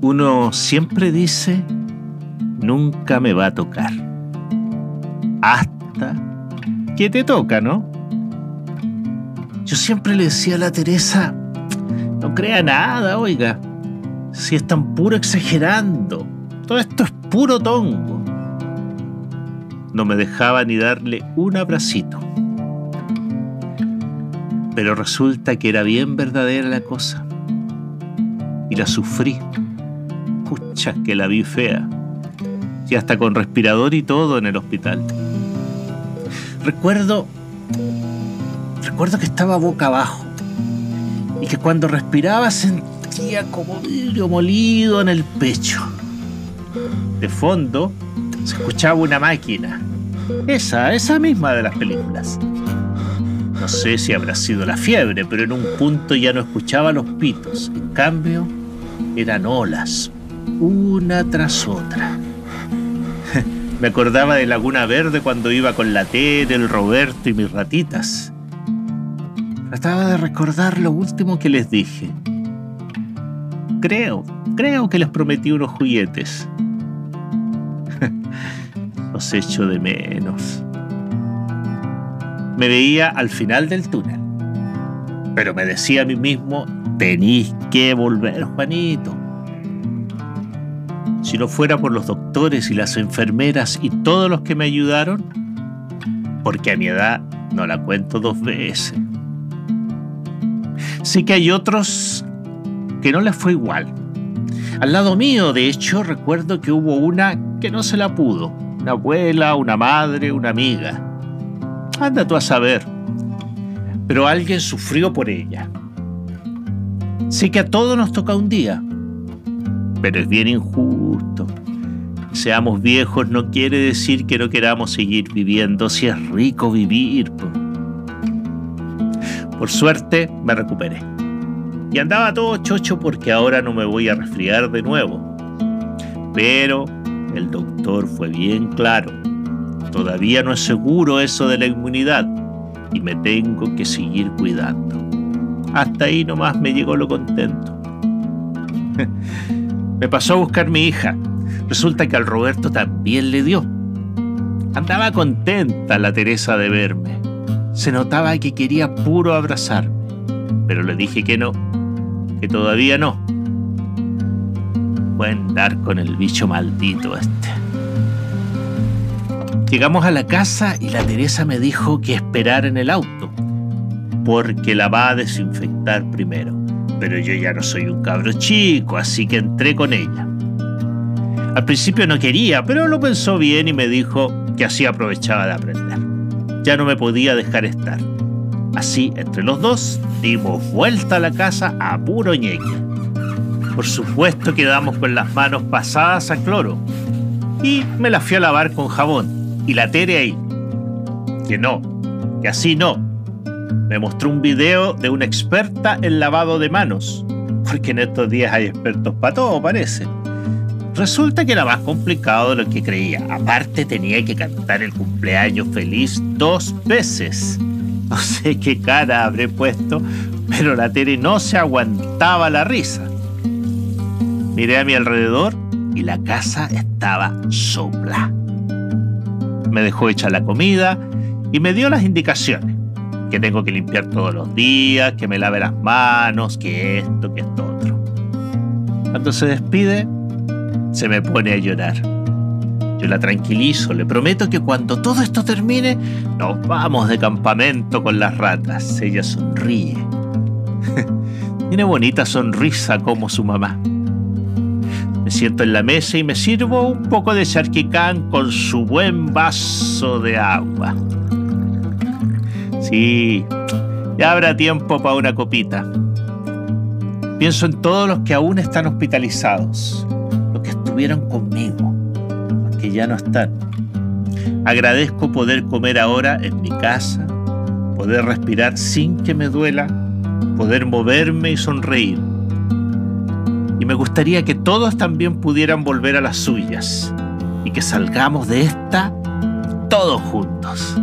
Uno siempre dice, nunca me va a tocar. Hasta que te toca, ¿no? Yo siempre le decía a la Teresa, no crea nada, oiga. Si están puro exagerando. Todo esto es puro tongo. No me dejaba ni darle un abracito. Pero resulta que era bien verdadera la cosa. Y la sufrí. Pucha, que la vi fea. Y hasta con respirador y todo en el hospital. Recuerdo. Recuerdo que estaba boca abajo. Y que cuando respiraba sentía como vidrio molido en el pecho. De fondo se escuchaba una máquina. Esa, esa misma de las películas. No sé si habrá sido la fiebre, pero en un punto ya no escuchaba los pitos. En cambio, eran olas, una tras otra. Me acordaba de Laguna Verde cuando iba con la Tere, el Roberto y mis ratitas. Trataba de recordar lo último que les dije. Creo, creo que les prometí unos juguetes. Los echo de menos. Me veía al final del túnel, pero me decía a mí mismo, tenéis que volver, Juanito. Si no fuera por los doctores y las enfermeras y todos los que me ayudaron, porque a mi edad no la cuento dos veces. Sí que hay otros que no les fue igual. Al lado mío, de hecho, recuerdo que hubo una que no se la pudo. Una abuela, una madre, una amiga. Anda tú a saber. Pero alguien sufrió por ella. Sé que a todos nos toca un día, pero es bien injusto. Seamos viejos no quiere decir que no queramos seguir viviendo, si es rico vivir. Por suerte me recuperé. Y andaba todo chocho porque ahora no me voy a resfriar de nuevo. Pero el doctor fue bien claro. Todavía no es seguro eso de la inmunidad y me tengo que seguir cuidando. Hasta ahí nomás me llegó lo contento. me pasó a buscar mi hija. Resulta que al Roberto también le dio. Andaba contenta la Teresa de verme. Se notaba que quería puro abrazarme, pero le dije que no, que todavía no. Voy a andar con el bicho maldito este. Llegamos a la casa y la Teresa me dijo que esperara en el auto, porque la va a desinfectar primero. Pero yo ya no soy un cabro chico, así que entré con ella. Al principio no quería, pero lo pensó bien y me dijo que así aprovechaba de aprender ya no me podía dejar estar. Así, entre los dos, dimos vuelta a la casa a puro ñeque. Por supuesto quedamos con las manos pasadas a cloro. Y me las fui a lavar con jabón. Y la Tere ahí. Que no, que así no. Me mostró un video de una experta en lavado de manos. Porque en estos días hay expertos para todo, parece. Resulta que era más complicado de lo que creía. Aparte tenía que cantar el cumpleaños feliz dos veces. No sé qué cara habré puesto, pero la Tere no se aguantaba la risa. Miré a mi alrededor y la casa estaba sopla. Me dejó hecha la comida y me dio las indicaciones. Que tengo que limpiar todos los días, que me lave las manos, que esto, que esto otro. Cuando se despide, se me pone a llorar. Yo la tranquilizo, le prometo que cuando todo esto termine, nos vamos de campamento con las ratas. Ella sonríe. Tiene bonita sonrisa como su mamá. Me siento en la mesa y me sirvo un poco de charquicán con su buen vaso de agua. Sí, ya habrá tiempo para una copita. Pienso en todos los que aún están hospitalizados, estuvieron conmigo, que ya no están. Agradezco poder comer ahora en mi casa, poder respirar sin que me duela, poder moverme y sonreír. Y me gustaría que todos también pudieran volver a las suyas y que salgamos de esta todos juntos.